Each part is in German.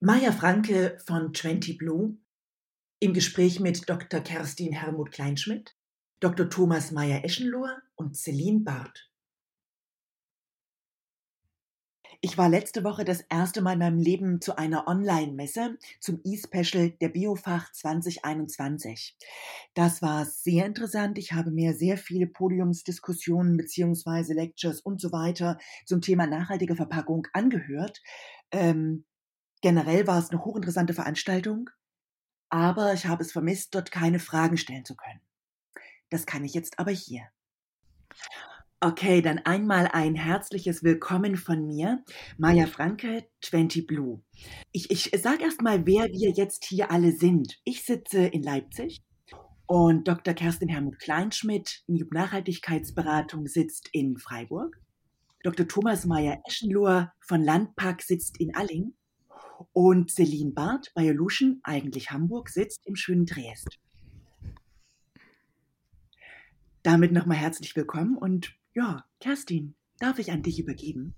Maja Franke von 20 Blue im Gespräch mit Dr. Kerstin Hermut Kleinschmidt, Dr. Thomas Meyer-Eschenlohr und Celine Barth. Ich war letzte Woche das erste Mal in meinem Leben zu einer Online-Messe zum E-Special der Biofach 2021. Das war sehr interessant. Ich habe mir sehr viele Podiumsdiskussionen beziehungsweise Lectures und so weiter zum Thema nachhaltige Verpackung angehört. Ähm, Generell war es eine hochinteressante Veranstaltung, aber ich habe es vermisst, dort keine Fragen stellen zu können. Das kann ich jetzt aber hier. Okay, dann einmal ein herzliches Willkommen von mir, Maja Franke, 20 Blue. Ich, ich sage erst mal, wer wir jetzt hier alle sind. Ich sitze in Leipzig und Dr. Kerstin Hermut Kleinschmidt, Nachhaltigkeitsberatung, sitzt in Freiburg. Dr. Thomas Meyer-Eschenlohr von Landpark sitzt in Alling und Celine Barth, Biolution, eigentlich Hamburg, sitzt im schönen Triest. Damit nochmal herzlich willkommen und ja, Kerstin, darf ich an dich übergeben?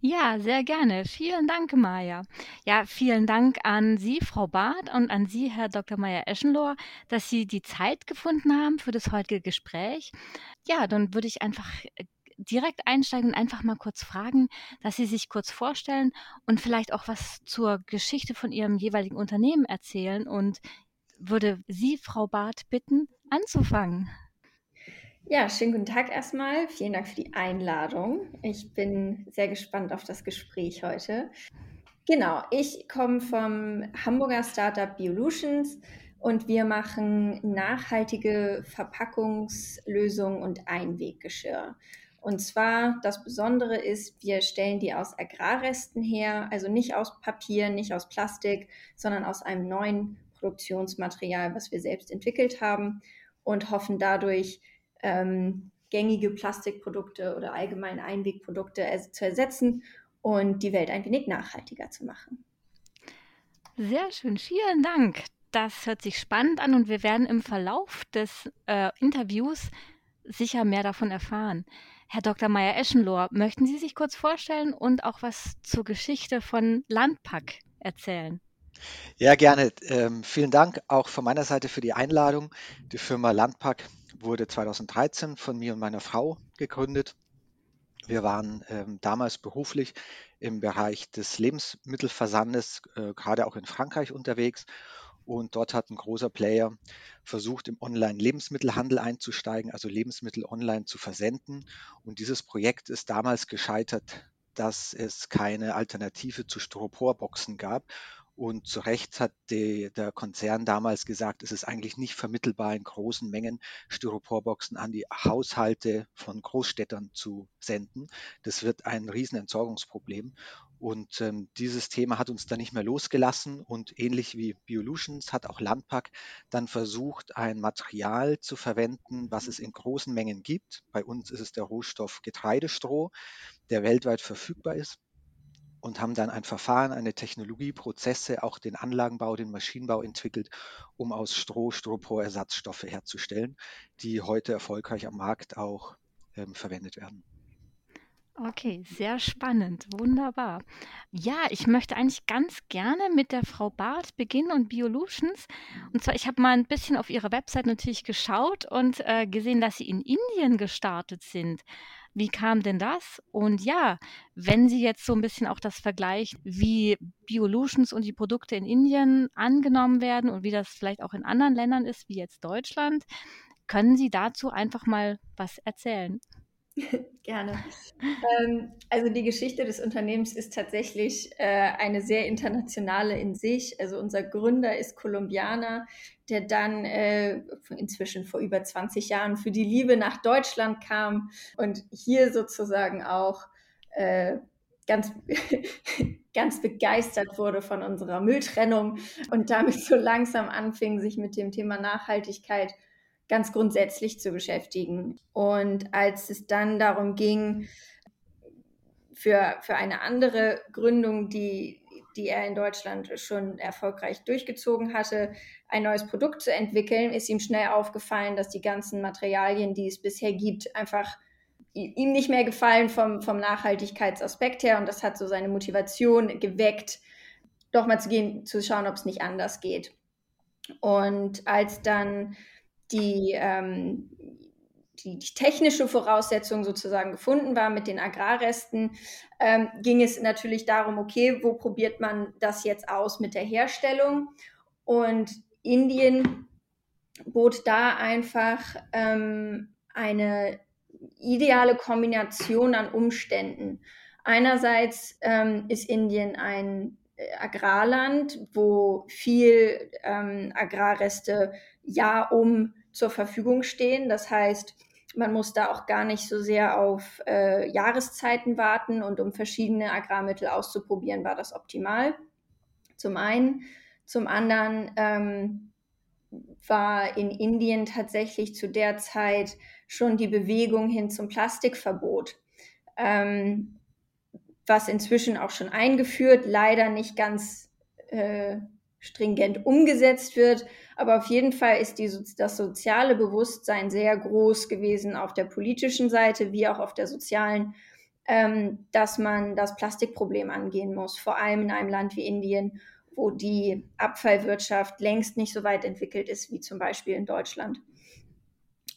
Ja, sehr gerne. Vielen Dank, Maja. Ja, vielen Dank an Sie, Frau Barth, und an Sie, Herr Dr. Meyer-Eschenlohr, dass Sie die Zeit gefunden haben für das heutige Gespräch. Ja, dann würde ich einfach direkt einsteigen und einfach mal kurz fragen, dass Sie sich kurz vorstellen und vielleicht auch was zur Geschichte von Ihrem jeweiligen Unternehmen erzählen und würde Sie, Frau Barth, bitten, anzufangen. Ja, schönen guten Tag erstmal. Vielen Dank für die Einladung. Ich bin sehr gespannt auf das Gespräch heute. Genau, ich komme vom Hamburger Startup Biolutions und wir machen nachhaltige Verpackungslösungen und Einweggeschirr. Und zwar, das Besondere ist, wir stellen die aus Agrarresten her, also nicht aus Papier, nicht aus Plastik, sondern aus einem neuen Produktionsmaterial, was wir selbst entwickelt haben und hoffen dadurch, ähm, gängige Plastikprodukte oder allgemein Einwegprodukte zu ersetzen und die Welt ein wenig nachhaltiger zu machen. Sehr schön, vielen Dank. Das hört sich spannend an und wir werden im Verlauf des äh, Interviews sicher mehr davon erfahren. Herr Dr. Meyer-Eschenlohr, möchten Sie sich kurz vorstellen und auch was zur Geschichte von Landpack erzählen? Ja, gerne. Ähm, vielen Dank auch von meiner Seite für die Einladung. Die Firma Landpack wurde 2013 von mir und meiner Frau gegründet. Wir waren ähm, damals beruflich im Bereich des Lebensmittelversandes, äh, gerade auch in Frankreich unterwegs und dort hat ein großer Player versucht, im Online-Lebensmittelhandel einzusteigen, also Lebensmittel online zu versenden. Und dieses Projekt ist damals gescheitert, dass es keine Alternative zu Styroporboxen gab. Und zu Recht hat die, der Konzern damals gesagt, es ist eigentlich nicht vermittelbar, in großen Mengen Styroporboxen an die Haushalte von Großstädtern zu senden. Das wird ein Riesenentsorgungsproblem. Und ähm, dieses Thema hat uns dann nicht mehr losgelassen. Und ähnlich wie Biolutions hat auch Landpack dann versucht, ein Material zu verwenden, was es in großen Mengen gibt. Bei uns ist es der Rohstoff Getreidestroh, der weltweit verfügbar ist und haben dann ein Verfahren, eine Technologie, Prozesse, auch den Anlagenbau, den Maschinenbau entwickelt, um aus Stroh Styropor-Ersatzstoffe herzustellen, die heute erfolgreich am Markt auch ähm, verwendet werden. Okay, sehr spannend, wunderbar. Ja, ich möchte eigentlich ganz gerne mit der Frau Barth beginnen und Biolutions. Und zwar, ich habe mal ein bisschen auf ihre Website natürlich geschaut und äh, gesehen, dass sie in Indien gestartet sind. Wie kam denn das? Und ja, wenn Sie jetzt so ein bisschen auch das vergleichen, wie Biolutions und die Produkte in Indien angenommen werden und wie das vielleicht auch in anderen Ländern ist, wie jetzt Deutschland, können Sie dazu einfach mal was erzählen? Gerne. ähm, also die Geschichte des Unternehmens ist tatsächlich äh, eine sehr internationale in sich. Also unser Gründer ist Kolumbianer, der dann äh, inzwischen vor über 20 Jahren für die Liebe nach Deutschland kam und hier sozusagen auch äh, ganz, ganz begeistert wurde von unserer Mülltrennung und damit so langsam anfing, sich mit dem Thema Nachhaltigkeit ganz grundsätzlich zu beschäftigen. Und als es dann darum ging, für, für eine andere Gründung, die, die er in Deutschland schon erfolgreich durchgezogen hatte, ein neues Produkt zu entwickeln, ist ihm schnell aufgefallen, dass die ganzen Materialien, die es bisher gibt, einfach ihm nicht mehr gefallen vom, vom Nachhaltigkeitsaspekt her. Und das hat so seine Motivation geweckt, doch mal zu gehen, zu schauen, ob es nicht anders geht. Und als dann die, ähm, die, die, technische Voraussetzung sozusagen gefunden war mit den Agrarresten, ähm, ging es natürlich darum, okay, wo probiert man das jetzt aus mit der Herstellung? Und Indien bot da einfach ähm, eine ideale Kombination an Umständen. Einerseits ähm, ist Indien ein äh, Agrarland, wo viel ähm, Agrarreste Jahr um zur Verfügung stehen. Das heißt, man muss da auch gar nicht so sehr auf äh, Jahreszeiten warten und um verschiedene Agrarmittel auszuprobieren, war das optimal. Zum einen. Zum anderen ähm, war in Indien tatsächlich zu der Zeit schon die Bewegung hin zum Plastikverbot, ähm, was inzwischen auch schon eingeführt, leider nicht ganz äh, stringent umgesetzt wird. Aber auf jeden Fall ist die, das soziale Bewusstsein sehr groß gewesen auf der politischen Seite wie auch auf der sozialen, ähm, dass man das Plastikproblem angehen muss, vor allem in einem Land wie Indien, wo die Abfallwirtschaft längst nicht so weit entwickelt ist wie zum Beispiel in Deutschland.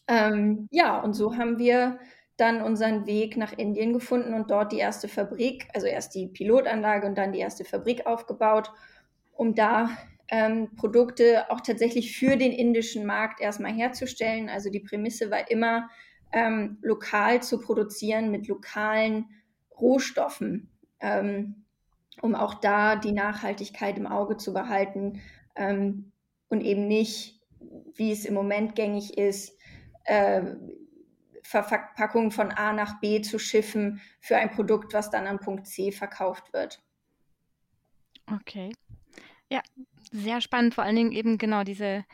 Ähm, ja, und so haben wir dann unseren Weg nach Indien gefunden und dort die erste Fabrik, also erst die Pilotanlage und dann die erste Fabrik aufgebaut um da ähm, Produkte auch tatsächlich für den indischen Markt erstmal herzustellen. Also die Prämisse war immer, ähm, lokal zu produzieren mit lokalen Rohstoffen, ähm, um auch da die Nachhaltigkeit im Auge zu behalten ähm, und eben nicht, wie es im Moment gängig ist, äh, Verpackungen von A nach B zu schiffen für ein Produkt, was dann am Punkt C verkauft wird. Okay. Ja, sehr spannend, vor allen Dingen eben genau diese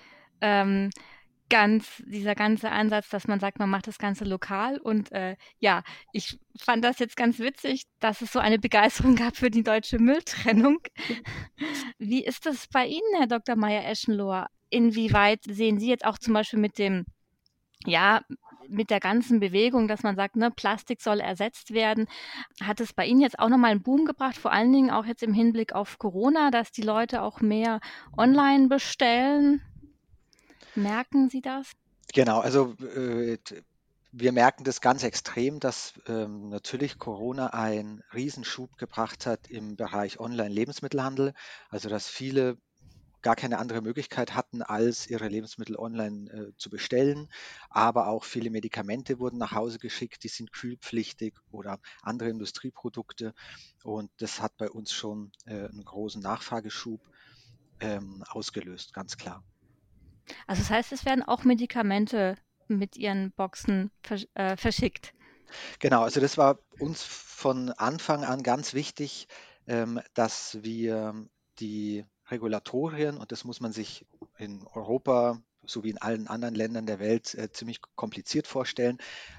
ähm, ganz, dieser ganze Ansatz, dass man sagt, man macht das Ganze lokal. Und äh, ja, ich fand das jetzt ganz witzig, dass es so eine Begeisterung gab für die deutsche Mülltrennung. Wie ist das bei Ihnen, Herr Dr. Meyer-Eschenlohr? Inwieweit sehen Sie jetzt auch zum Beispiel mit dem ja, mit der ganzen Bewegung, dass man sagt, ne, Plastik soll ersetzt werden, hat es bei Ihnen jetzt auch nochmal einen Boom gebracht, vor allen Dingen auch jetzt im Hinblick auf Corona, dass die Leute auch mehr online bestellen? Merken Sie das? Genau, also äh, wir merken das ganz extrem, dass ähm, natürlich Corona einen Riesenschub gebracht hat im Bereich Online-Lebensmittelhandel. Also dass viele gar keine andere Möglichkeit hatten, als ihre Lebensmittel online äh, zu bestellen. Aber auch viele Medikamente wurden nach Hause geschickt, die sind kühlpflichtig oder andere Industrieprodukte. Und das hat bei uns schon äh, einen großen Nachfrageschub ähm, ausgelöst, ganz klar. Also das heißt, es werden auch Medikamente mit ihren Boxen vers äh, verschickt. Genau, also das war uns von Anfang an ganz wichtig, ähm, dass wir die Regulatorien und das muss man sich in Europa sowie in allen anderen Ländern der Welt äh, ziemlich kompliziert vorstellen,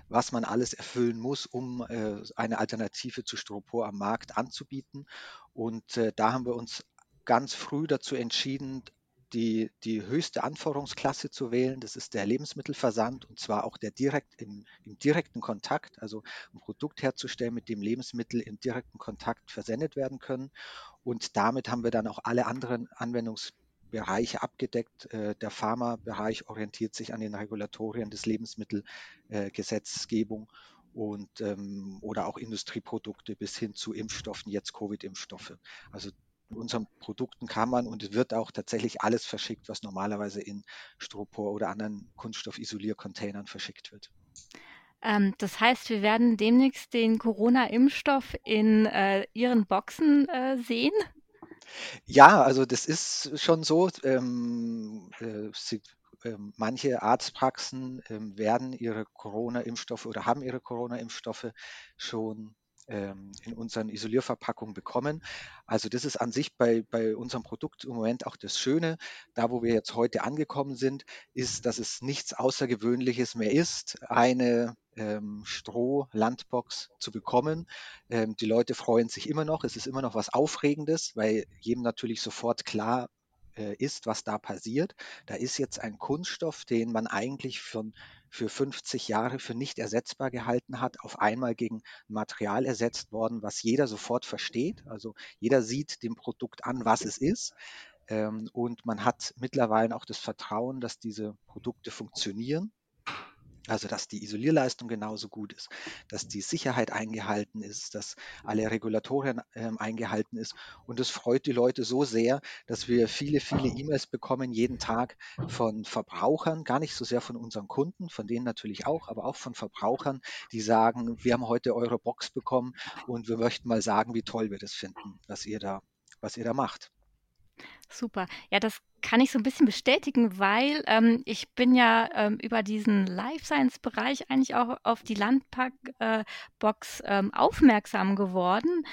was man alles erfüllen muss, um äh, eine Alternative zu Styropor am Markt anzubieten. Und äh, da haben wir uns ganz früh dazu entschieden, die, die höchste Anforderungsklasse zu wählen. Das ist der Lebensmittelversand und zwar auch der direkt im, im direkten Kontakt, also ein Produkt herzustellen, mit dem Lebensmittel im direkten Kontakt versendet werden können. Und damit haben wir dann auch alle anderen Anwendungsbereiche abgedeckt. Äh, der Pharmabereich orientiert sich an den Regulatorien des Lebensmittelgesetzgebung und ähm, oder auch Industrieprodukte bis hin zu Impfstoffen, jetzt Covid-Impfstoffe. Also in unseren Produkten kann man und wird auch tatsächlich alles verschickt, was normalerweise in Stropor oder anderen Kunststoffisoliercontainern verschickt wird. Ähm, das heißt, wir werden demnächst den Corona-Impfstoff in äh, Ihren Boxen äh, sehen? Ja, also das ist schon so. Ähm, äh, sie, ähm, manche Arztpraxen ähm, werden ihre Corona-Impfstoffe oder haben ihre Corona-Impfstoffe schon ähm, in unseren Isolierverpackungen bekommen. Also das ist an sich bei, bei unserem Produkt im Moment auch das Schöne. Da, wo wir jetzt heute angekommen sind, ist, dass es nichts Außergewöhnliches mehr ist, eine ähm, Stroh-Landbox zu bekommen. Ähm, die Leute freuen sich immer noch. Es ist immer noch was Aufregendes, weil jedem natürlich sofort klar äh, ist, was da passiert. Da ist jetzt ein Kunststoff, den man eigentlich von, für 50 Jahre für nicht ersetzbar gehalten hat, auf einmal gegen Material ersetzt worden, was jeder sofort versteht. Also jeder sieht dem Produkt an, was es ist. Ähm, und man hat mittlerweile auch das Vertrauen, dass diese Produkte funktionieren. Also, dass die Isolierleistung genauso gut ist, dass die Sicherheit eingehalten ist, dass alle Regulatorien äh, eingehalten ist. Und das freut die Leute so sehr, dass wir viele, viele E-Mails bekommen jeden Tag von Verbrauchern, gar nicht so sehr von unseren Kunden, von denen natürlich auch, aber auch von Verbrauchern, die sagen, wir haben heute eure Box bekommen und wir möchten mal sagen, wie toll wir das finden, was ihr da, was ihr da macht. Super. Ja, das kann ich so ein bisschen bestätigen, weil ähm, ich bin ja ähm, über diesen Life Science Bereich eigentlich auch auf die Landpack-Box äh, ähm, aufmerksam geworden.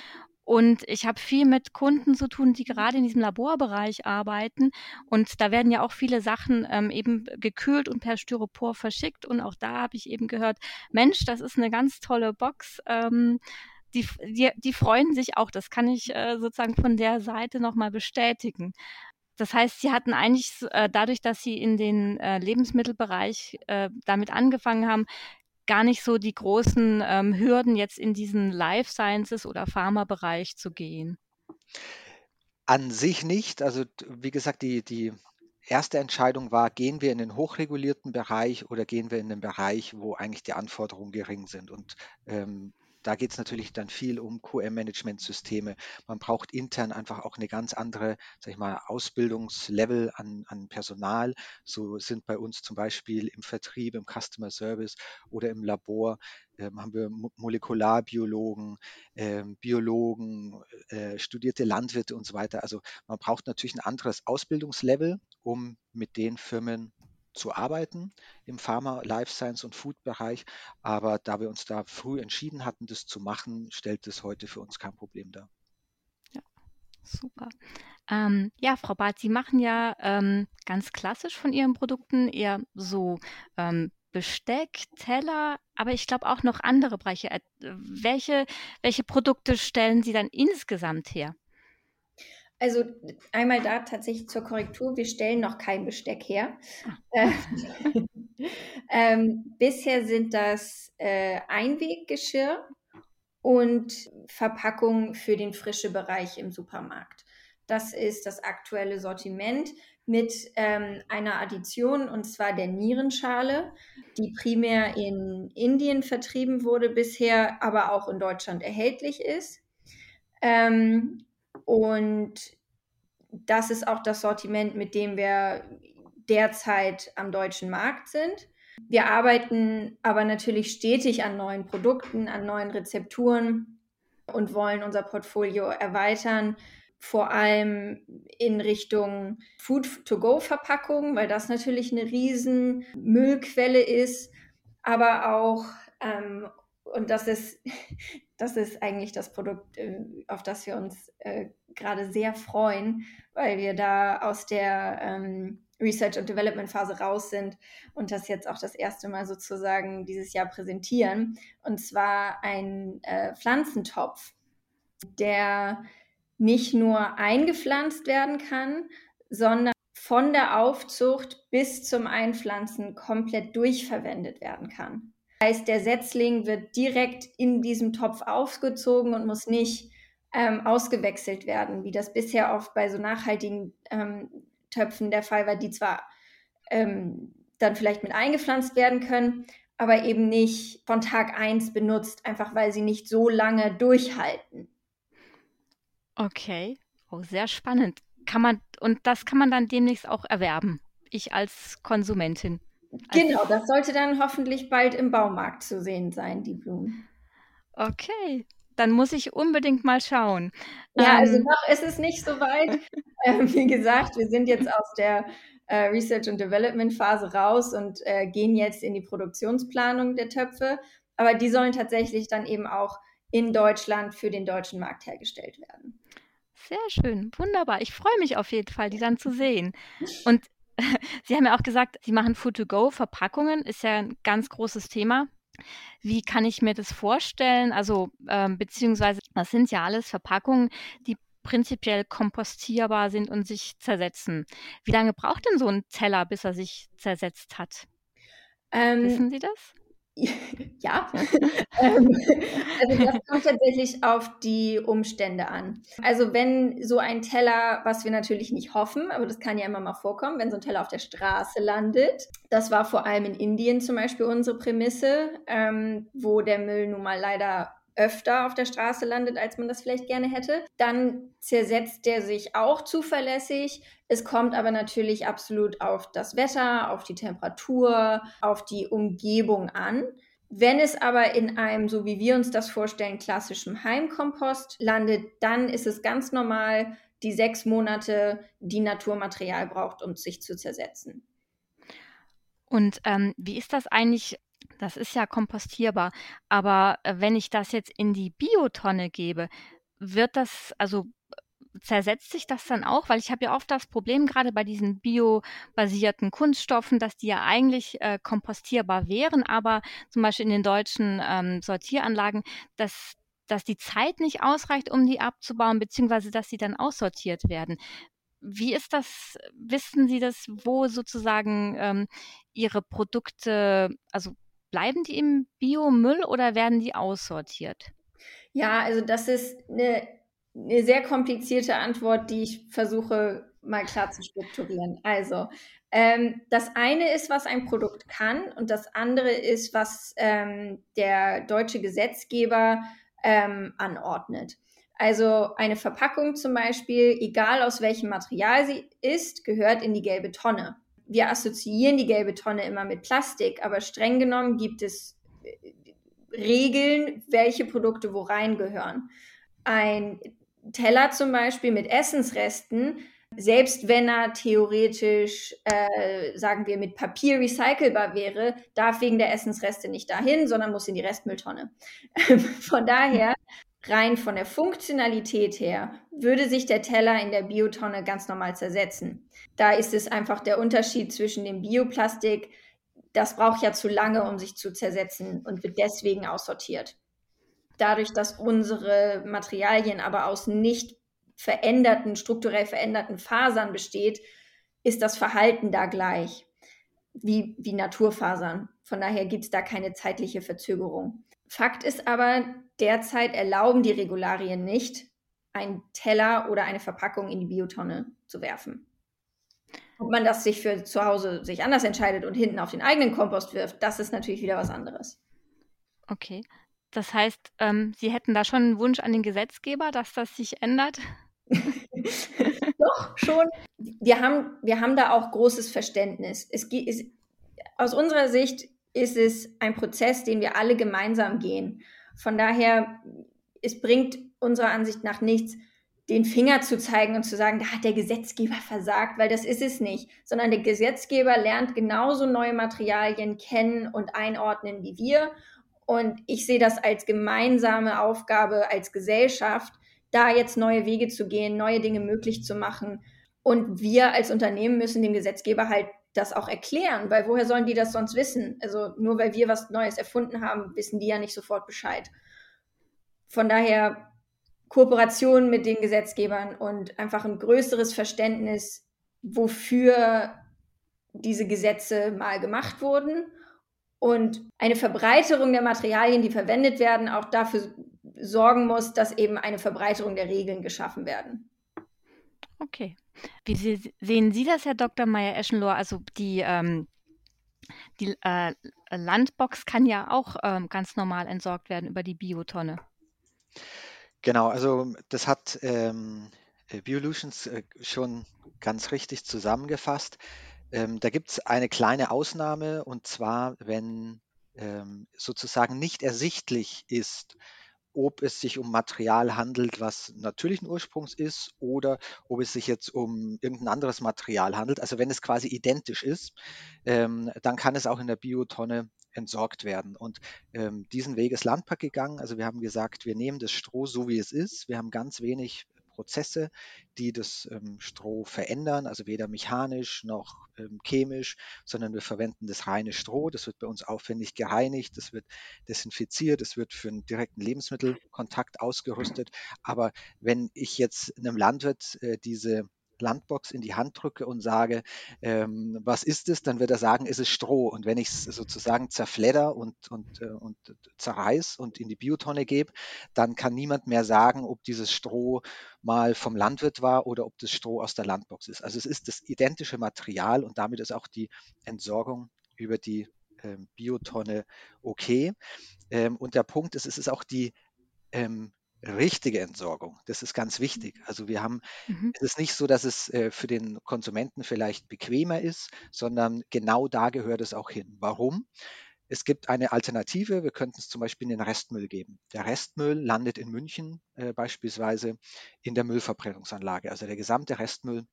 Und ich habe viel mit Kunden zu tun, die gerade in diesem Laborbereich arbeiten. Und da werden ja auch viele Sachen ähm, eben gekühlt und per Styropor verschickt. Und auch da habe ich eben gehört, Mensch, das ist eine ganz tolle Box. Ähm, die, die, die freuen sich auch. Das kann ich äh, sozusagen von der Seite nochmal bestätigen. Das heißt, sie hatten eigentlich äh, dadurch, dass sie in den äh, Lebensmittelbereich äh, damit angefangen haben, gar nicht so die großen ähm, Hürden, jetzt in diesen Life Sciences oder Pharma-Bereich zu gehen. An sich nicht. Also wie gesagt, die, die erste Entscheidung war, gehen wir in den hochregulierten Bereich oder gehen wir in den Bereich, wo eigentlich die Anforderungen gering sind. Und ähm, da geht es natürlich dann viel um QM-Management-Systeme. Man braucht intern einfach auch eine ganz andere, sag ich mal, Ausbildungslevel an, an Personal. So sind bei uns zum Beispiel im Vertrieb, im Customer Service oder im Labor ähm, haben wir Molekularbiologen, ähm, Biologen, äh, studierte Landwirte und so weiter. Also man braucht natürlich ein anderes Ausbildungslevel, um mit den Firmen zu arbeiten im Pharma, Life Science und Food Bereich. Aber da wir uns da früh entschieden hatten, das zu machen, stellt es heute für uns kein Problem dar. Ja, super. Ähm, ja, Frau Barth, Sie machen ja ähm, ganz klassisch von Ihren Produkten eher so ähm, Besteck, Teller, aber ich glaube auch noch andere Bereiche. Äh, welche, welche Produkte stellen Sie dann insgesamt her? Also einmal da tatsächlich zur Korrektur, wir stellen noch kein Besteck her. Ah. Äh, ähm, bisher sind das äh, Einweggeschirr und Verpackungen für den frische Bereich im Supermarkt. Das ist das aktuelle Sortiment mit ähm, einer Addition und zwar der Nierenschale, die primär in Indien vertrieben wurde bisher, aber auch in Deutschland erhältlich ist. Ähm, und das ist auch das Sortiment, mit dem wir derzeit am deutschen Markt sind. Wir arbeiten aber natürlich stetig an neuen Produkten, an neuen Rezepturen und wollen unser Portfolio erweitern, vor allem in Richtung Food-to-Go-Verpackungen, weil das natürlich eine riesen Müllquelle ist, aber auch ähm, und das ist, das ist eigentlich das Produkt, äh, auf das wir uns äh, gerade sehr freuen, weil wir da aus der ähm, Research- und Development-Phase raus sind und das jetzt auch das erste Mal sozusagen dieses Jahr präsentieren. Und zwar ein äh, Pflanzentopf, der nicht nur eingepflanzt werden kann, sondern von der Aufzucht bis zum Einpflanzen komplett durchverwendet werden kann heißt, der Setzling wird direkt in diesem Topf aufgezogen und muss nicht ähm, ausgewechselt werden, wie das bisher oft bei so nachhaltigen ähm, Töpfen der Fall war, die zwar ähm, dann vielleicht mit eingepflanzt werden können, aber eben nicht von Tag 1 benutzt, einfach weil sie nicht so lange durchhalten. Okay, oh, sehr spannend. Kann man, und das kann man dann demnächst auch erwerben, ich als Konsumentin. Genau, das sollte dann hoffentlich bald im Baumarkt zu sehen sein, die Blumen. Okay, dann muss ich unbedingt mal schauen. Ja, also ähm, also noch ist es nicht so weit. äh, wie gesagt, wir sind jetzt aus der äh, Research- und Development-Phase raus und äh, gehen jetzt in die Produktionsplanung der Töpfe. Aber die sollen tatsächlich dann eben auch in Deutschland für den deutschen Markt hergestellt werden. Sehr schön, wunderbar. Ich freue mich auf jeden Fall, die dann zu sehen. Und Sie haben ja auch gesagt, Sie machen Food-to-Go-Verpackungen, ist ja ein ganz großes Thema. Wie kann ich mir das vorstellen? Also, ähm, beziehungsweise, das sind ja alles Verpackungen, die prinzipiell kompostierbar sind und sich zersetzen. Wie lange braucht denn so ein Teller, bis er sich zersetzt hat? Ähm, Wissen Sie das? Ja, ähm, also das kommt tatsächlich auf die Umstände an. Also wenn so ein Teller, was wir natürlich nicht hoffen, aber das kann ja immer mal vorkommen, wenn so ein Teller auf der Straße landet, das war vor allem in Indien zum Beispiel unsere Prämisse, ähm, wo der Müll nun mal leider öfter auf der Straße landet, als man das vielleicht gerne hätte. Dann zersetzt der sich auch zuverlässig. Es kommt aber natürlich absolut auf das Wetter, auf die Temperatur, auf die Umgebung an. Wenn es aber in einem, so wie wir uns das vorstellen, klassischen Heimkompost landet, dann ist es ganz normal die sechs Monate, die Naturmaterial braucht, um sich zu zersetzen. Und ähm, wie ist das eigentlich das ist ja kompostierbar. Aber äh, wenn ich das jetzt in die Biotonne gebe, wird das, also zersetzt sich das dann auch? Weil ich habe ja oft das Problem, gerade bei diesen biobasierten Kunststoffen, dass die ja eigentlich äh, kompostierbar wären, aber zum Beispiel in den deutschen ähm, Sortieranlagen, dass dass die Zeit nicht ausreicht, um die abzubauen, beziehungsweise dass sie dann aussortiert werden. Wie ist das, wissen Sie das, wo sozusagen ähm, Ihre Produkte, also Bleiben die im Biomüll oder werden die aussortiert? Ja, also das ist eine, eine sehr komplizierte Antwort, die ich versuche mal klar zu strukturieren. Also, ähm, das eine ist, was ein Produkt kann und das andere ist, was ähm, der deutsche Gesetzgeber ähm, anordnet. Also eine Verpackung zum Beispiel, egal aus welchem Material sie ist, gehört in die gelbe Tonne wir assoziieren die gelbe Tonne immer mit Plastik, aber streng genommen gibt es äh, Regeln, welche Produkte wo reingehören. Ein Teller zum Beispiel mit Essensresten, selbst wenn er theoretisch, äh, sagen wir, mit Papier recycelbar wäre, darf wegen der Essensreste nicht dahin, sondern muss in die Restmülltonne. Von daher rein von der Funktionalität her würde sich der Teller in der Biotonne ganz normal zersetzen. Da ist es einfach der Unterschied zwischen dem Bioplastik, das braucht ja zu lange, um sich zu zersetzen und wird deswegen aussortiert. Dadurch, dass unsere Materialien aber aus nicht veränderten, strukturell veränderten Fasern besteht, ist das Verhalten da gleich wie, wie Naturfasern. Von daher gibt es da keine zeitliche Verzögerung. Fakt ist aber, derzeit erlauben die Regularien nicht, einen Teller oder eine Verpackung in die Biotonne zu werfen. Ob man das sich für zu Hause sich anders entscheidet und hinten auf den eigenen Kompost wirft, das ist natürlich wieder was anderes. Okay. Das heißt, ähm, Sie hätten da schon einen Wunsch an den Gesetzgeber, dass das sich ändert? Doch, schon. Wir haben, wir haben da auch großes Verständnis. Es, es, aus unserer Sicht ist es ein Prozess, den wir alle gemeinsam gehen. Von daher, es bringt unserer Ansicht nach nichts, den Finger zu zeigen und zu sagen, da hat der Gesetzgeber versagt, weil das ist es nicht, sondern der Gesetzgeber lernt genauso neue Materialien kennen und einordnen wie wir. Und ich sehe das als gemeinsame Aufgabe als Gesellschaft, da jetzt neue Wege zu gehen, neue Dinge möglich zu machen. Und wir als Unternehmen müssen dem Gesetzgeber halt das auch erklären, weil woher sollen die das sonst wissen? Also nur weil wir was Neues erfunden haben, wissen die ja nicht sofort Bescheid. Von daher Kooperation mit den Gesetzgebern und einfach ein größeres Verständnis, wofür diese Gesetze mal gemacht wurden und eine Verbreiterung der Materialien, die verwendet werden, auch dafür sorgen muss, dass eben eine Verbreiterung der Regeln geschaffen werden. Okay. Wie Sie, sehen Sie das, Herr Dr. Meyer-Eschenlohr? Also die, ähm, die äh, Landbox kann ja auch ähm, ganz normal entsorgt werden über die Biotonne. Genau, also das hat ähm, Biolutions äh, schon ganz richtig zusammengefasst. Ähm, da gibt es eine kleine Ausnahme und zwar, wenn ähm, sozusagen nicht ersichtlich ist, ob es sich um Material handelt, was natürlichen Ursprungs ist oder ob es sich jetzt um irgendein anderes Material handelt. Also wenn es quasi identisch ist, ähm, dann kann es auch in der Biotonne entsorgt werden. Und ähm, diesen Weg ist Landpack gegangen. Also wir haben gesagt, wir nehmen das Stroh so wie es ist. Wir haben ganz wenig Prozesse, die das ähm, Stroh verändern, also weder mechanisch noch ähm, chemisch, sondern wir verwenden das reine Stroh. Das wird bei uns aufwendig gereinigt, das wird desinfiziert, es wird für einen direkten Lebensmittelkontakt ausgerüstet. Aber wenn ich jetzt einem Landwirt äh, diese Landbox in die Hand drücke und sage, ähm, was ist es, dann wird er sagen, es ist Stroh. Und wenn ich es sozusagen zerfledder und, und, äh, und zerreiß und in die Biotonne gebe, dann kann niemand mehr sagen, ob dieses Stroh mal vom Landwirt war oder ob das Stroh aus der Landbox ist. Also es ist das identische Material und damit ist auch die Entsorgung über die ähm, Biotonne okay. Ähm, und der Punkt ist, es ist auch die ähm, richtige Entsorgung. Das ist ganz wichtig. Also wir haben, mhm. es ist nicht so, dass es äh, für den Konsumenten vielleicht bequemer ist, sondern genau da gehört es auch hin. Warum? Es gibt eine Alternative. Wir könnten es zum Beispiel in den Restmüll geben. Der Restmüll landet in München äh, beispielsweise in der Müllverbrennungsanlage. Also der gesamte Restmüll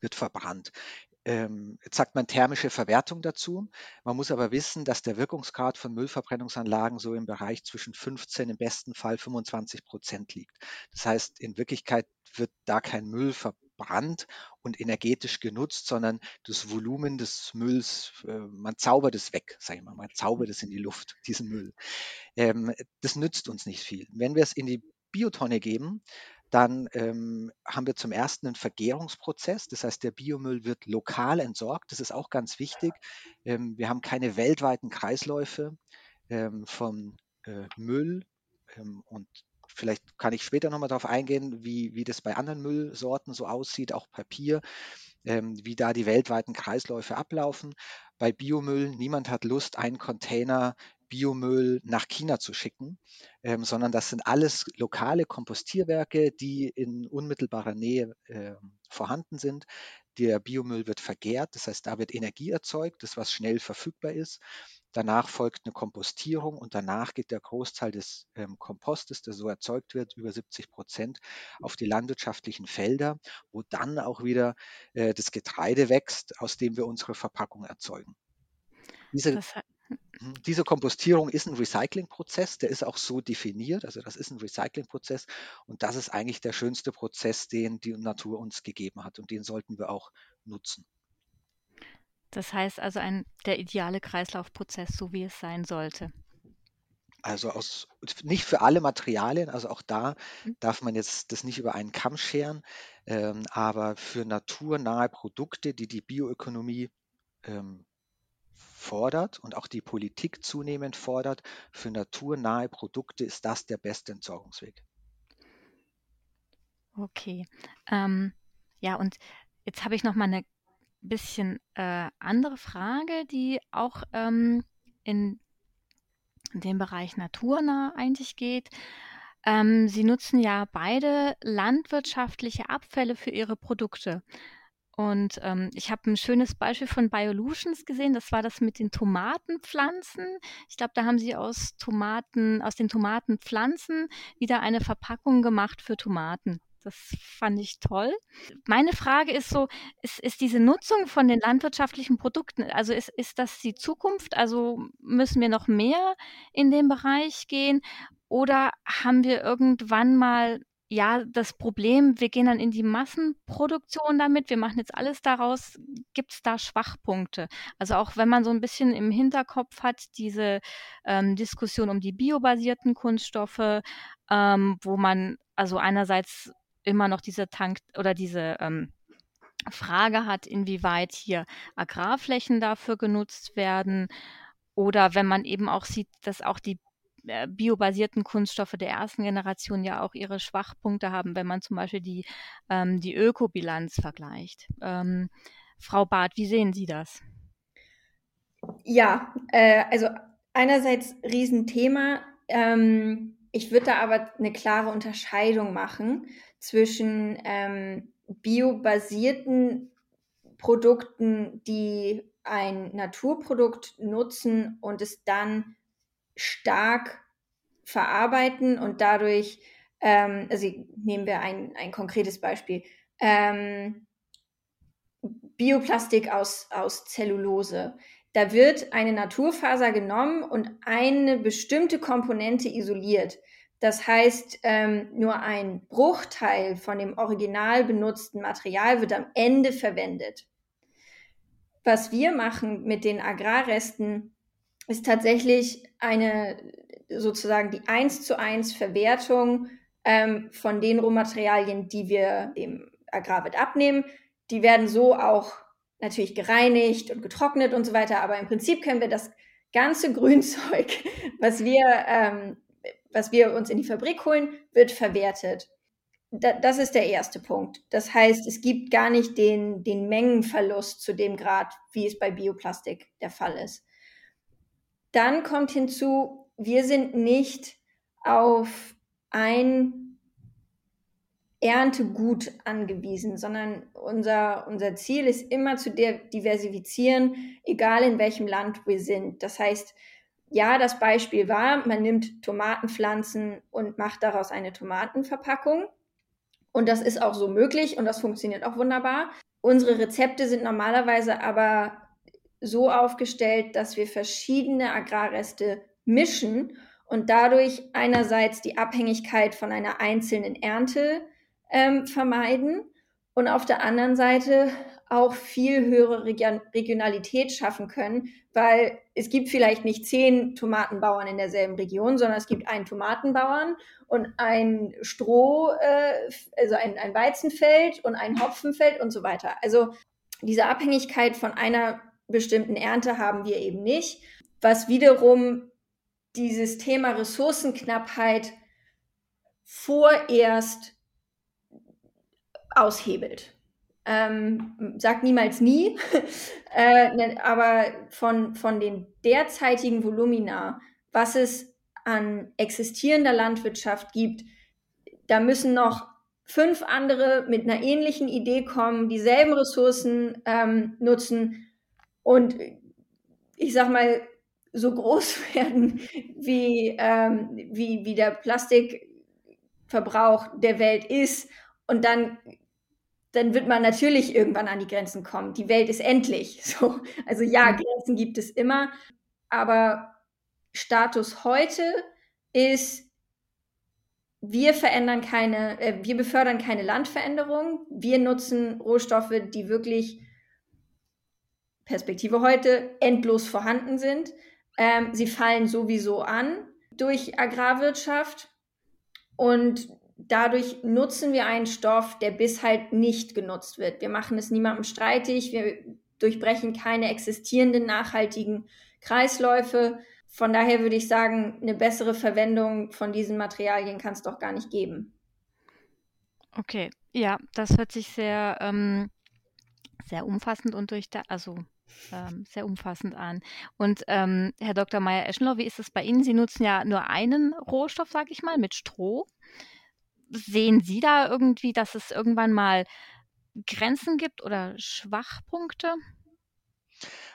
wird verbrannt ähm, jetzt sagt man thermische Verwertung dazu. Man muss aber wissen, dass der Wirkungsgrad von Müllverbrennungsanlagen so im Bereich zwischen 15, im besten Fall 25 Prozent liegt. Das heißt, in Wirklichkeit wird da kein Müll verbrannt und energetisch genutzt, sondern das Volumen des Mülls, äh, man zaubert es weg, sage ich mal, man zaubert es in die Luft, diesen Müll. Ähm, das nützt uns nicht viel. Wenn wir es in die Biotonne geben, dann ähm, haben wir zum ersten einen Vergärungsprozess, das heißt, der Biomüll wird lokal entsorgt. Das ist auch ganz wichtig. Ähm, wir haben keine weltweiten Kreisläufe ähm, von äh, Müll ähm, und vielleicht kann ich später nochmal darauf eingehen, wie, wie das bei anderen Müllsorten so aussieht, auch Papier, ähm, wie da die weltweiten Kreisläufe ablaufen. Bei Biomüll, niemand hat Lust, einen Container Biomüll nach China zu schicken, ähm, sondern das sind alles lokale Kompostierwerke, die in unmittelbarer Nähe äh, vorhanden sind. Der Biomüll wird vergärt, das heißt, da wird Energie erzeugt, das was schnell verfügbar ist. Danach folgt eine Kompostierung und danach geht der Großteil des ähm, Kompostes, der so erzeugt wird, über 70 Prozent, auf die landwirtschaftlichen Felder, wo dann auch wieder äh, das Getreide wächst, aus dem wir unsere Verpackung erzeugen. Diese, das, Mhm. Diese Kompostierung ist ein Recyclingprozess, der ist auch so definiert. Also das ist ein Recyclingprozess und das ist eigentlich der schönste Prozess, den die Natur uns gegeben hat und den sollten wir auch nutzen. Das heißt also ein, der ideale Kreislaufprozess, so wie es sein sollte. Also aus, nicht für alle Materialien, also auch da mhm. darf man jetzt das nicht über einen Kamm scheren, ähm, aber für naturnahe Produkte, die die Bioökonomie ähm, fordert und auch die Politik zunehmend fordert, für naturnahe Produkte ist das der beste Entsorgungsweg. Okay. Ähm, ja, und jetzt habe ich noch mal eine bisschen äh, andere Frage, die auch ähm, in dem Bereich naturnah eigentlich geht. Ähm, Sie nutzen ja beide landwirtschaftliche Abfälle für Ihre Produkte. Und ähm, ich habe ein schönes Beispiel von Biolutions gesehen. Das war das mit den Tomatenpflanzen. Ich glaube, da haben sie aus Tomaten, aus den Tomatenpflanzen wieder eine Verpackung gemacht für Tomaten. Das fand ich toll. Meine Frage ist so, ist, ist diese Nutzung von den landwirtschaftlichen Produkten, also ist, ist das die Zukunft? Also müssen wir noch mehr in den Bereich gehen? Oder haben wir irgendwann mal ja, das Problem, wir gehen dann in die Massenproduktion damit, wir machen jetzt alles daraus, gibt es da Schwachpunkte? Also auch wenn man so ein bisschen im Hinterkopf hat, diese ähm, Diskussion um die biobasierten Kunststoffe, ähm, wo man also einerseits immer noch diese Tank oder diese ähm, Frage hat, inwieweit hier Agrarflächen dafür genutzt werden. Oder wenn man eben auch sieht, dass auch die biobasierten Kunststoffe der ersten Generation ja auch ihre Schwachpunkte haben, wenn man zum Beispiel die, ähm, die Ökobilanz vergleicht. Ähm, Frau Barth, wie sehen Sie das? Ja, äh, also einerseits Riesenthema. Ähm, ich würde da aber eine klare Unterscheidung machen zwischen ähm, biobasierten Produkten, die ein Naturprodukt nutzen und es dann stark verarbeiten und dadurch, ähm, also nehmen wir ein, ein konkretes Beispiel, ähm, Bioplastik aus, aus Zellulose. Da wird eine Naturfaser genommen und eine bestimmte Komponente isoliert. Das heißt, ähm, nur ein Bruchteil von dem original benutzten Material wird am Ende verwendet. Was wir machen mit den Agrarresten, ist tatsächlich eine sozusagen die eins zu eins Verwertung ähm, von den Rohmaterialien, die wir dem Agrarwirt abnehmen. Die werden so auch natürlich gereinigt und getrocknet und so weiter, aber im Prinzip können wir das ganze Grünzeug, was wir, ähm, was wir uns in die Fabrik holen, wird verwertet. Da, das ist der erste Punkt. Das heißt, es gibt gar nicht den, den Mengenverlust zu dem Grad, wie es bei Bioplastik der Fall ist. Dann kommt hinzu, wir sind nicht auf ein Erntegut angewiesen, sondern unser, unser Ziel ist immer zu diversifizieren, egal in welchem Land wir sind. Das heißt, ja, das Beispiel war, man nimmt Tomatenpflanzen und macht daraus eine Tomatenverpackung. Und das ist auch so möglich und das funktioniert auch wunderbar. Unsere Rezepte sind normalerweise aber so aufgestellt, dass wir verschiedene Agrarreste mischen und dadurch einerseits die Abhängigkeit von einer einzelnen Ernte ähm, vermeiden und auf der anderen Seite auch viel höhere Regionalität schaffen können, weil es gibt vielleicht nicht zehn Tomatenbauern in derselben Region, sondern es gibt einen Tomatenbauern und ein Stroh, äh, also ein, ein Weizenfeld und ein Hopfenfeld und so weiter. Also diese Abhängigkeit von einer bestimmten Ernte haben wir eben nicht, was wiederum dieses Thema Ressourcenknappheit vorerst aushebelt. Ähm, sagt niemals nie, äh, ne, aber von, von den derzeitigen Volumina, was es an existierender Landwirtschaft gibt, da müssen noch fünf andere mit einer ähnlichen Idee kommen, dieselben Ressourcen ähm, nutzen und ich sag mal, so groß werden wie, ähm, wie, wie der Plastikverbrauch der Welt ist. Und dann, dann wird man natürlich irgendwann an die Grenzen kommen. Die Welt ist endlich. So. Also ja, mhm. Grenzen gibt es immer. Aber Status heute ist, wir verändern keine, äh, wir befördern keine Landveränderung. Wir nutzen Rohstoffe, die wirklich Perspektive heute endlos vorhanden sind. Ähm, sie fallen sowieso an durch Agrarwirtschaft und dadurch nutzen wir einen Stoff, der bis halt nicht genutzt wird. Wir machen es niemandem streitig, wir durchbrechen keine existierenden nachhaltigen Kreisläufe. Von daher würde ich sagen, eine bessere Verwendung von diesen Materialien kann es doch gar nicht geben. Okay, ja, das hört sich sehr, ähm, sehr umfassend und durch, also ähm, sehr umfassend an. Und ähm, Herr Dr. Meyer-Eschenlohr, wie ist es bei Ihnen? Sie nutzen ja nur einen Rohstoff, sage ich mal, mit Stroh. Sehen Sie da irgendwie, dass es irgendwann mal Grenzen gibt oder Schwachpunkte?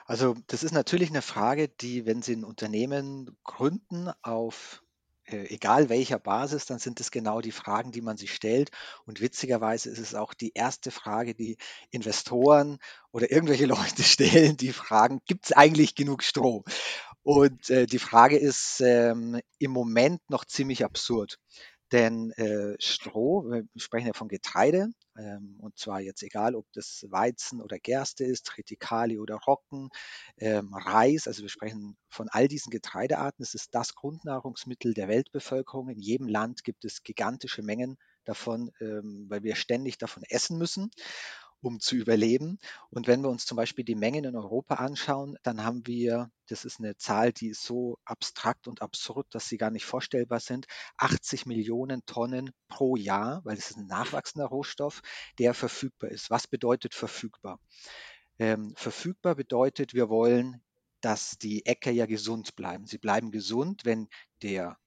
Also das ist natürlich eine Frage, die, wenn Sie ein Unternehmen gründen auf egal welcher Basis, dann sind es genau die Fragen, die man sich stellt. Und witzigerweise ist es auch die erste Frage, die Investoren oder irgendwelche Leute stellen, die fragen, gibt es eigentlich genug Strom? Und äh, die Frage ist ähm, im Moment noch ziemlich absurd. Denn äh, Stroh, wir sprechen ja von Getreide, ähm, und zwar jetzt egal, ob das Weizen oder Gerste ist, Triticali oder Roggen, ähm, Reis, also wir sprechen von all diesen Getreidearten. Es ist das Grundnahrungsmittel der Weltbevölkerung. In jedem Land gibt es gigantische Mengen davon, ähm, weil wir ständig davon essen müssen um zu überleben. Und wenn wir uns zum Beispiel die Mengen in Europa anschauen, dann haben wir, das ist eine Zahl, die ist so abstrakt und absurd, dass sie gar nicht vorstellbar sind, 80 Millionen Tonnen pro Jahr, weil es ist ein nachwachsender Rohstoff, der verfügbar ist. Was bedeutet verfügbar? Ähm, verfügbar bedeutet, wir wollen, dass die Äcker ja gesund bleiben. Sie bleiben gesund, wenn der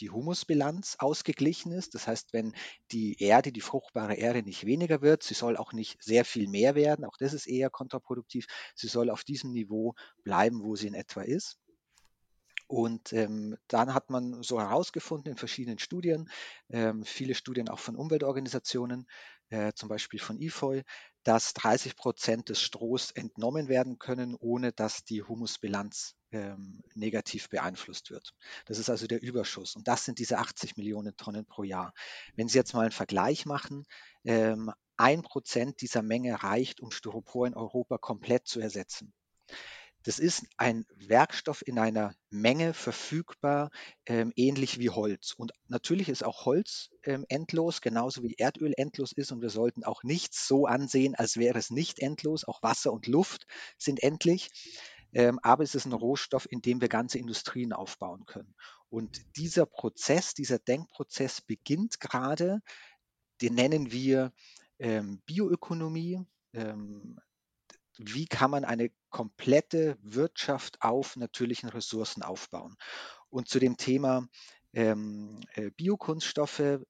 die Humusbilanz ausgeglichen ist. Das heißt, wenn die Erde, die fruchtbare Erde nicht weniger wird, sie soll auch nicht sehr viel mehr werden, auch das ist eher kontraproduktiv, sie soll auf diesem Niveau bleiben, wo sie in etwa ist. Und ähm, dann hat man so herausgefunden in verschiedenen Studien, ähm, viele Studien auch von Umweltorganisationen, äh, zum Beispiel von IFOI, dass 30 Prozent des Strohs entnommen werden können, ohne dass die Humusbilanz ähm, negativ beeinflusst wird. Das ist also der Überschuss. Und das sind diese 80 Millionen Tonnen pro Jahr. Wenn Sie jetzt mal einen Vergleich machen, ähm, ein Prozent dieser Menge reicht, um Styropor in Europa komplett zu ersetzen. Das ist ein Werkstoff in einer Menge verfügbar, ähm, ähnlich wie Holz. Und natürlich ist auch Holz ähm, endlos, genauso wie Erdöl endlos ist. Und wir sollten auch nichts so ansehen, als wäre es nicht endlos. Auch Wasser und Luft sind endlich. Ähm, aber es ist ein Rohstoff, in dem wir ganze Industrien aufbauen können. Und dieser Prozess, dieser Denkprozess beginnt gerade. Den nennen wir ähm, Bioökonomie. Ähm, wie kann man eine komplette Wirtschaft auf natürlichen Ressourcen aufbauen. Und zu dem Thema ähm, äh, Biokunststoffe äh,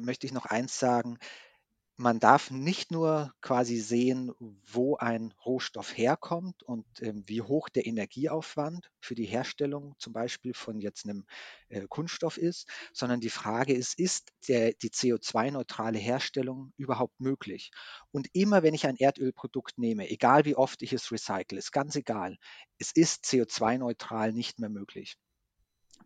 möchte ich noch eins sagen man darf nicht nur quasi sehen, wo ein Rohstoff herkommt und ähm, wie hoch der Energieaufwand für die Herstellung zum Beispiel von jetzt einem äh, Kunststoff ist, sondern die Frage ist, ist der, die CO2-neutrale Herstellung überhaupt möglich? Und immer wenn ich ein Erdölprodukt nehme, egal wie oft ich es recycle, ist ganz egal, es ist CO2-neutral nicht mehr möglich.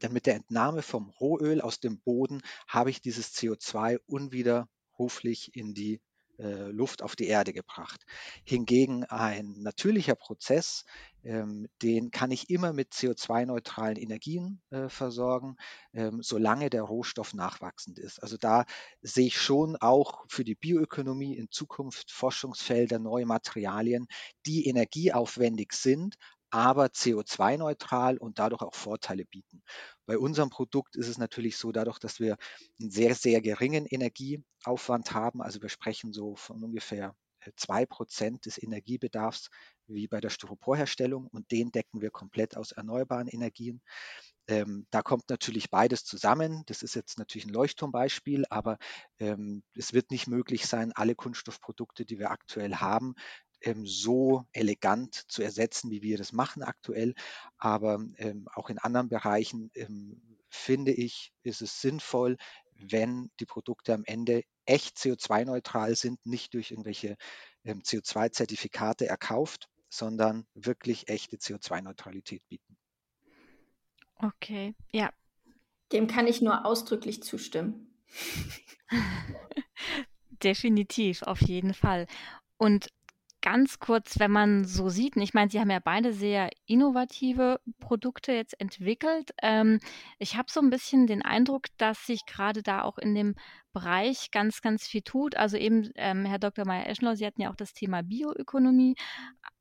Denn mit der Entnahme vom Rohöl aus dem Boden habe ich dieses CO2 unwieder beruflich in die äh, Luft auf die Erde gebracht. Hingegen ein natürlicher Prozess, ähm, den kann ich immer mit CO2-neutralen Energien äh, versorgen, ähm, solange der Rohstoff nachwachsend ist. Also da sehe ich schon auch für die Bioökonomie in Zukunft Forschungsfelder, neue Materialien, die energieaufwendig sind, aber CO2-neutral und dadurch auch Vorteile bieten. Bei unserem Produkt ist es natürlich so, dadurch, dass wir einen sehr, sehr geringen Energieaufwand haben, also wir sprechen so von ungefähr äh, zwei Prozent des Energiebedarfs wie bei der Styroporherstellung und den decken wir komplett aus erneuerbaren Energien. Ähm, da kommt natürlich beides zusammen. Das ist jetzt natürlich ein Leuchtturmbeispiel, aber ähm, es wird nicht möglich sein, alle Kunststoffprodukte, die wir aktuell haben, ähm, so elegant zu ersetzen, wie wir das machen aktuell. Aber ähm, auch in anderen Bereichen ähm, finde ich, ist es sinnvoll, wenn die Produkte am Ende echt CO2-neutral sind, nicht durch irgendwelche ähm, CO2-Zertifikate erkauft, sondern wirklich echte CO2-Neutralität bieten. Okay, ja. Dem kann ich nur ausdrücklich zustimmen. Definitiv, auf jeden Fall. Und ganz kurz, wenn man so sieht, ich meine, Sie haben ja beide sehr innovative Produkte jetzt entwickelt. Ähm, ich habe so ein bisschen den Eindruck, dass sich gerade da auch in dem Bereich ganz, ganz viel tut. Also eben, ähm, Herr Dr. Meyer-Eschenlau, Sie hatten ja auch das Thema Bioökonomie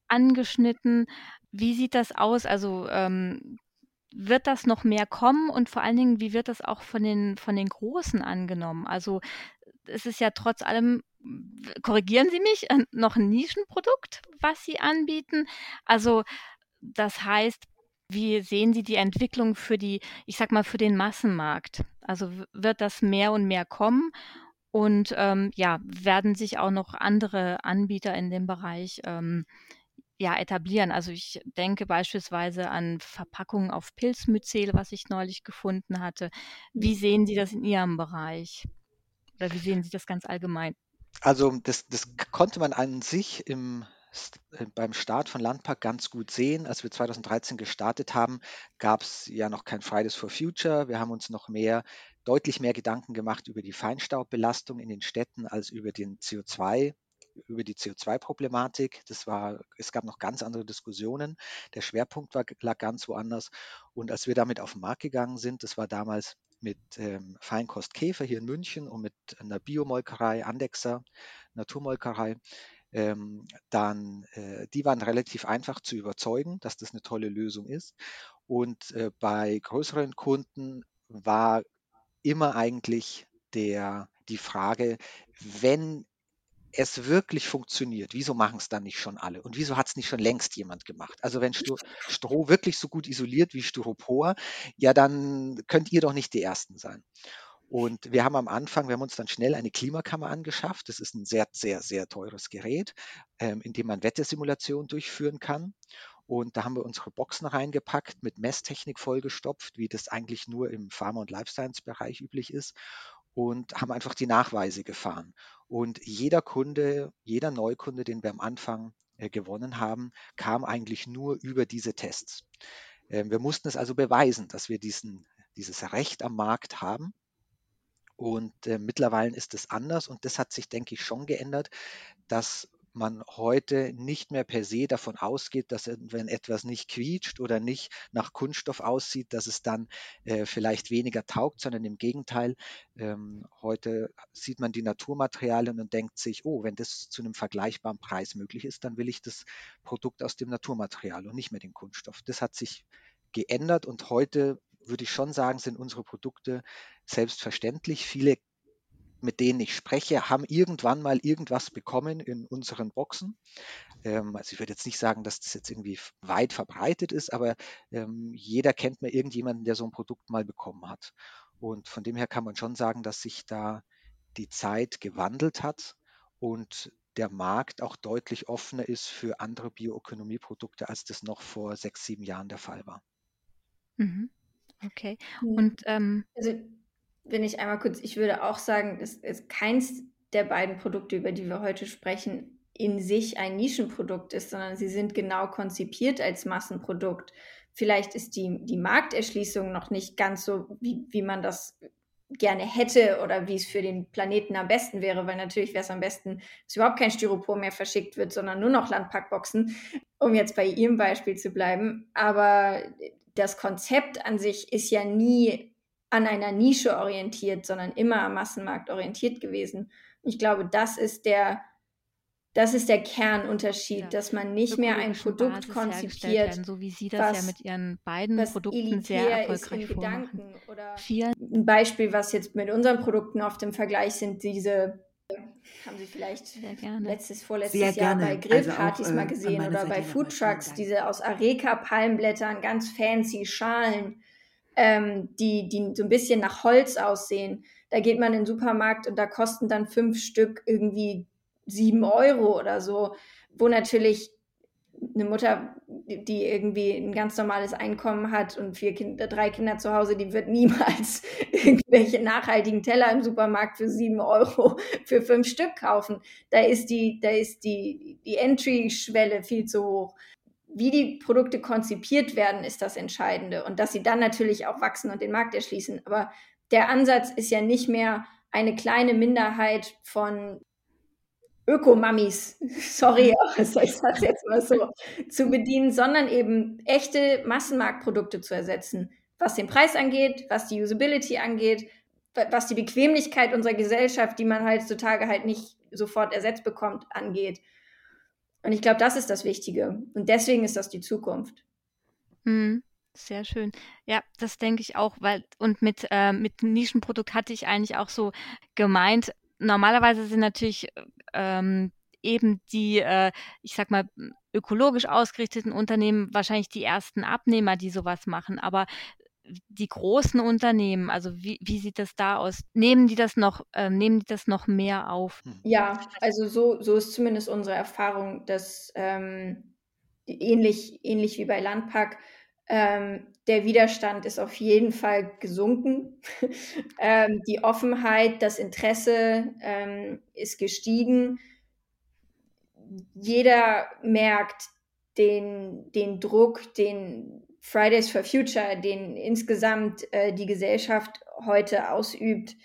angeschnitten. Wie sieht das aus? Also ähm, wird das noch mehr kommen und vor allen Dingen, wie wird das auch von den, von den Großen angenommen? Also es ist ja trotz allem korrigieren Sie mich, noch ein Nischenprodukt, was Sie anbieten? Also das heißt, wie sehen Sie die Entwicklung für die, ich sag mal, für den Massenmarkt? Also wird das mehr und mehr kommen? Und ähm, ja, werden sich auch noch andere Anbieter in dem Bereich ähm, ja, etablieren. Also ich denke beispielsweise an Verpackungen auf Pilzmyzel, was ich neulich gefunden hatte. Wie sehen Sie das in Ihrem Bereich? Oder wie sehen Sie das ganz allgemein? Also das, das konnte man an sich im, äh, beim Start von Landpark ganz gut sehen. Als wir 2013 gestartet haben, gab es ja noch kein Fridays for Future. Wir haben uns noch mehr, deutlich mehr Gedanken gemacht über die Feinstaubbelastung in den Städten als über den CO2 über die CO2-Problematik. Das war, es gab noch ganz andere Diskussionen. Der Schwerpunkt war, lag ganz woanders. Und als wir damit auf den Markt gegangen sind, das war damals mit ähm, Feinkost Käfer hier in München und mit einer Biomolkerei, Andexer, Naturmolkerei. Ähm, dann, äh, die waren relativ einfach zu überzeugen, dass das eine tolle Lösung ist. Und äh, bei größeren Kunden war immer eigentlich der, die Frage, wenn es wirklich funktioniert, wieso machen es dann nicht schon alle? Und wieso hat es nicht schon längst jemand gemacht? Also wenn Sto Stroh wirklich so gut isoliert wie Styropor, ja, dann könnt ihr doch nicht die Ersten sein. Und wir haben am Anfang, wir haben uns dann schnell eine Klimakammer angeschafft. Das ist ein sehr, sehr, sehr teures Gerät, ähm, in dem man Wettersimulationen durchführen kann. Und da haben wir unsere Boxen reingepackt, mit Messtechnik vollgestopft, wie das eigentlich nur im Pharma- und Life Science-Bereich üblich ist und haben einfach die Nachweise gefahren. Und jeder Kunde, jeder Neukunde, den wir am Anfang äh, gewonnen haben, kam eigentlich nur über diese Tests. Ähm, wir mussten es also beweisen, dass wir diesen, dieses Recht am Markt haben. Und äh, mittlerweile ist es anders und das hat sich, denke ich, schon geändert, dass man heute nicht mehr per se davon ausgeht, dass wenn etwas nicht quietscht oder nicht nach Kunststoff aussieht, dass es dann äh, vielleicht weniger taugt, sondern im Gegenteil. Ähm, heute sieht man die Naturmaterialien und denkt sich, oh, wenn das zu einem vergleichbaren Preis möglich ist, dann will ich das Produkt aus dem Naturmaterial und nicht mehr den Kunststoff. Das hat sich geändert und heute würde ich schon sagen, sind unsere Produkte selbstverständlich. Viele mit denen ich spreche, haben irgendwann mal irgendwas bekommen in unseren Boxen. Ähm, also ich würde jetzt nicht sagen, dass das jetzt irgendwie weit verbreitet ist, aber ähm, jeder kennt mir irgendjemanden, der so ein Produkt mal bekommen hat. Und von dem her kann man schon sagen, dass sich da die Zeit gewandelt hat und der Markt auch deutlich offener ist für andere Bioökonomieprodukte, als das noch vor sechs, sieben Jahren der Fall war. Mhm. Okay. Und ähm, also wenn ich einmal kurz, ich würde auch sagen, dass es keins der beiden Produkte, über die wir heute sprechen, in sich ein Nischenprodukt ist, sondern sie sind genau konzipiert als Massenprodukt. Vielleicht ist die, die Markterschließung noch nicht ganz so, wie, wie man das gerne hätte oder wie es für den Planeten am besten wäre, weil natürlich wäre es am besten, dass überhaupt kein Styropor mehr verschickt wird, sondern nur noch Landpackboxen, um jetzt bei Ihrem Beispiel zu bleiben. Aber das Konzept an sich ist ja nie an einer Nische orientiert, sondern immer am Massenmarkt orientiert gewesen. ich glaube, das ist der, das ist der Kernunterschied, ja. dass man nicht mehr ein Produkt konzipiert, werden, so wie Sie das was, ja mit Ihren beiden Produkten sehr erfolgreich vormachen. Oder Vielen. Ein Beispiel, was jetzt mit unseren Produkten oft im Vergleich sind, diese haben Sie vielleicht letztes, vorletztes Sehr Jahr gerne. bei Grillpartys also auch, mal äh, gesehen oder bei Foodtrucks, diese aus Areca-Palmblättern, ganz fancy Schalen ähm, die, die so ein bisschen nach Holz aussehen. Da geht man in den Supermarkt und da kosten dann fünf Stück irgendwie sieben Euro oder so, wo natürlich eine Mutter, die irgendwie ein ganz normales Einkommen hat und vier Kinder, drei Kinder zu Hause, die wird niemals irgendwelche nachhaltigen Teller im Supermarkt für sieben Euro für fünf Stück kaufen. Da ist die, da ist die, die Entry-Schwelle viel zu hoch wie die Produkte konzipiert werden, ist das Entscheidende. Und dass sie dann natürlich auch wachsen und den Markt erschließen. Aber der Ansatz ist ja nicht mehr eine kleine Minderheit von Ökomamis, sorry, ich sage jetzt mal so, zu bedienen, sondern eben echte Massenmarktprodukte zu ersetzen, was den Preis angeht, was die Usability angeht, was die Bequemlichkeit unserer Gesellschaft, die man heutzutage halt nicht sofort ersetzt bekommt, angeht. Und ich glaube, das ist das Wichtige. Und deswegen ist das die Zukunft. Mhm. Sehr schön. Ja, das denke ich auch, weil, und mit, äh, mit Nischenprodukt hatte ich eigentlich auch so gemeint, normalerweise sind natürlich ähm, eben die, äh, ich sag mal, ökologisch ausgerichteten Unternehmen wahrscheinlich die ersten Abnehmer, die sowas machen. Aber die großen Unternehmen, also wie, wie sieht das da aus? Nehmen die das noch, äh, nehmen die das noch mehr auf? Hm. Ja, also so, so ist zumindest unsere Erfahrung, dass ähm, ähnlich, ähnlich wie bei Landpack, ähm, der Widerstand ist auf jeden Fall gesunken. ähm, die Offenheit, das Interesse ähm, ist gestiegen. Jeder merkt den, den Druck, den Fridays for Future, den insgesamt äh, die Gesellschaft heute ausübt,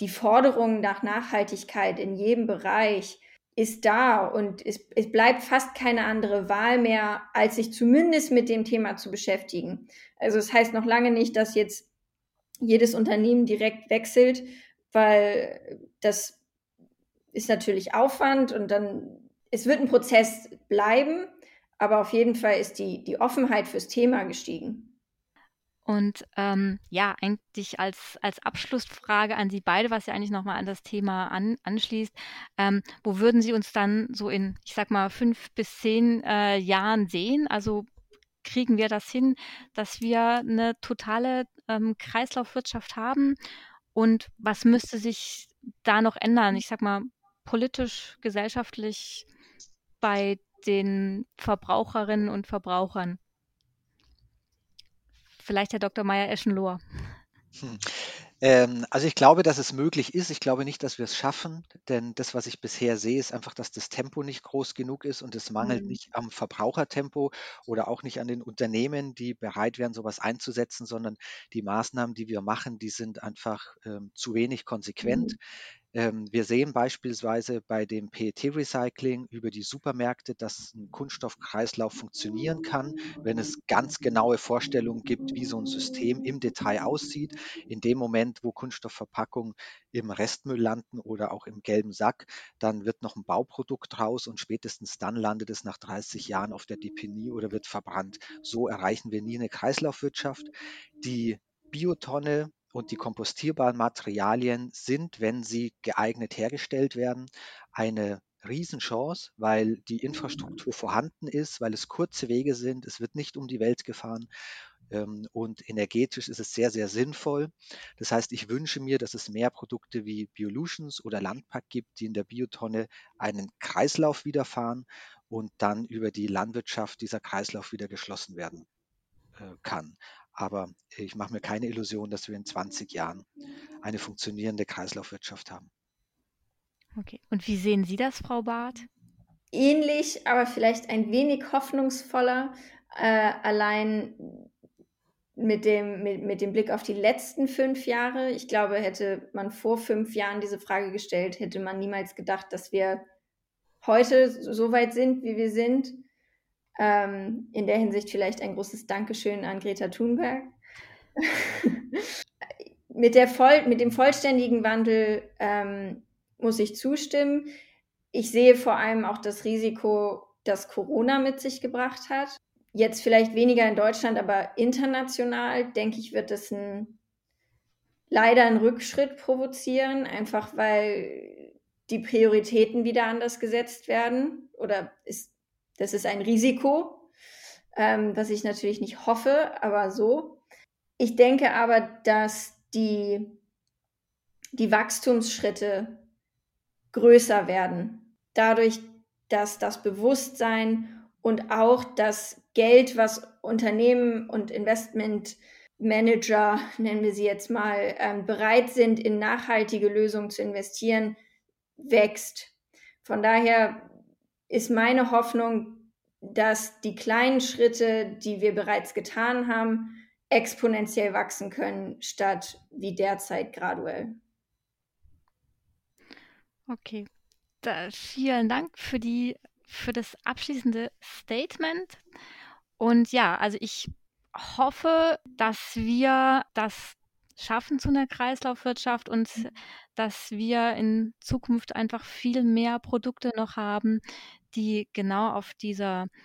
die Forderung nach Nachhaltigkeit in jedem Bereich ist da und es, es bleibt fast keine andere Wahl mehr, als sich zumindest mit dem Thema zu beschäftigen. Also es das heißt noch lange nicht, dass jetzt jedes Unternehmen direkt wechselt, weil das ist natürlich Aufwand und dann, es wird ein Prozess bleiben, aber auf jeden Fall ist die, die Offenheit fürs Thema gestiegen. Und ähm, ja, eigentlich als, als Abschlussfrage an Sie beide, was ja eigentlich nochmal an das Thema an, anschließt, ähm, wo würden Sie uns dann so in, ich sag mal, fünf bis zehn äh, Jahren sehen? Also kriegen wir das hin, dass wir eine totale ähm, Kreislaufwirtschaft haben? Und was müsste sich da noch ändern? Ich sag mal, politisch, gesellschaftlich bei den Verbraucherinnen und Verbrauchern? Vielleicht Herr Dr. Meyer-Eschenlohr. Hm. Ähm, also ich glaube, dass es möglich ist. Ich glaube nicht, dass wir es schaffen, denn das, was ich bisher sehe, ist einfach, dass das Tempo nicht groß genug ist und es mangelt Mhm. nicht am Verbrauchertempo oder auch nicht an den Unternehmen, die bereit wären, sowas einzusetzen, sondern die Maßnahmen, die wir machen, die sind einfach ähm, zu wenig konsequent. Mhm. Ähm, wir sehen beispielsweise bei dem PET-Recycling über die Supermärkte, dass ein Kunststoffkreislauf funktionieren kann, wenn es ganz genaue Vorstellungen gibt, wie so ein System im Detail aussieht. In dem Moment, wo Kunststoffverpackungen im Restmüll landen oder auch im gelben Sack, dann wird noch ein Bauprodukt raus und spätestens dann landet es nach 30 Jahren auf der Deponie oder wird verbrannt. So erreichen wir nie eine Kreislaufwirtschaft. Die Biotonne und die kompostierbaren Materialien sind, wenn sie geeignet hergestellt werden, eine Riesenchance, weil die Infrastruktur vorhanden ist, weil es kurze Wege sind, es wird nicht um die Welt gefahren ähm, und energetisch ist es sehr, sehr sinnvoll. Das heißt, ich wünsche mir, dass es mehr Produkte wie Biolutions oder Landpack gibt, die in der Biotonne einen Kreislauf widerfahren und dann über die Landwirtschaft dieser Kreislauf wieder geschlossen werden äh, kann. Aber ich mache mir keine Illusion, dass wir in 20 Jahren eine funktionierende Kreislaufwirtschaft haben. Okay. Und wie sehen Sie das, Frau Barth? Ähnlich, aber vielleicht ein wenig hoffnungsvoller. Äh, allein mit dem, mit, mit dem Blick auf die letzten fünf Jahre. Ich glaube, hätte man vor fünf Jahren diese Frage gestellt, hätte man niemals gedacht, dass wir heute so weit sind, wie wir sind. Ähm, in der Hinsicht vielleicht ein großes Dankeschön an Greta Thunberg. mit, der voll, mit dem vollständigen Wandel ähm, muss ich zustimmen. Ich sehe vor allem auch das Risiko, das Corona mit sich gebracht hat. Jetzt vielleicht weniger in Deutschland, aber international, denke ich, wird es ein, leider einen Rückschritt provozieren, einfach weil die Prioritäten wieder anders gesetzt werden. Oder ist, das ist ein Risiko, ähm, was ich natürlich nicht hoffe, aber so. Ich denke aber, dass die, die Wachstumsschritte größer werden. Dadurch, dass das Bewusstsein und auch das Geld, was Unternehmen und Investmentmanager, nennen wir sie jetzt mal, ähm, bereit sind, in nachhaltige Lösungen zu investieren, wächst. Von daher ist meine Hoffnung, dass die kleinen Schritte, die wir bereits getan haben, exponentiell wachsen können, statt wie derzeit graduell. Okay, da, vielen Dank für die für das abschließende Statement. Und ja, also ich hoffe, dass wir das schaffen zu einer Kreislaufwirtschaft und dass wir in Zukunft einfach viel mehr Produkte noch haben, die genau auf dieser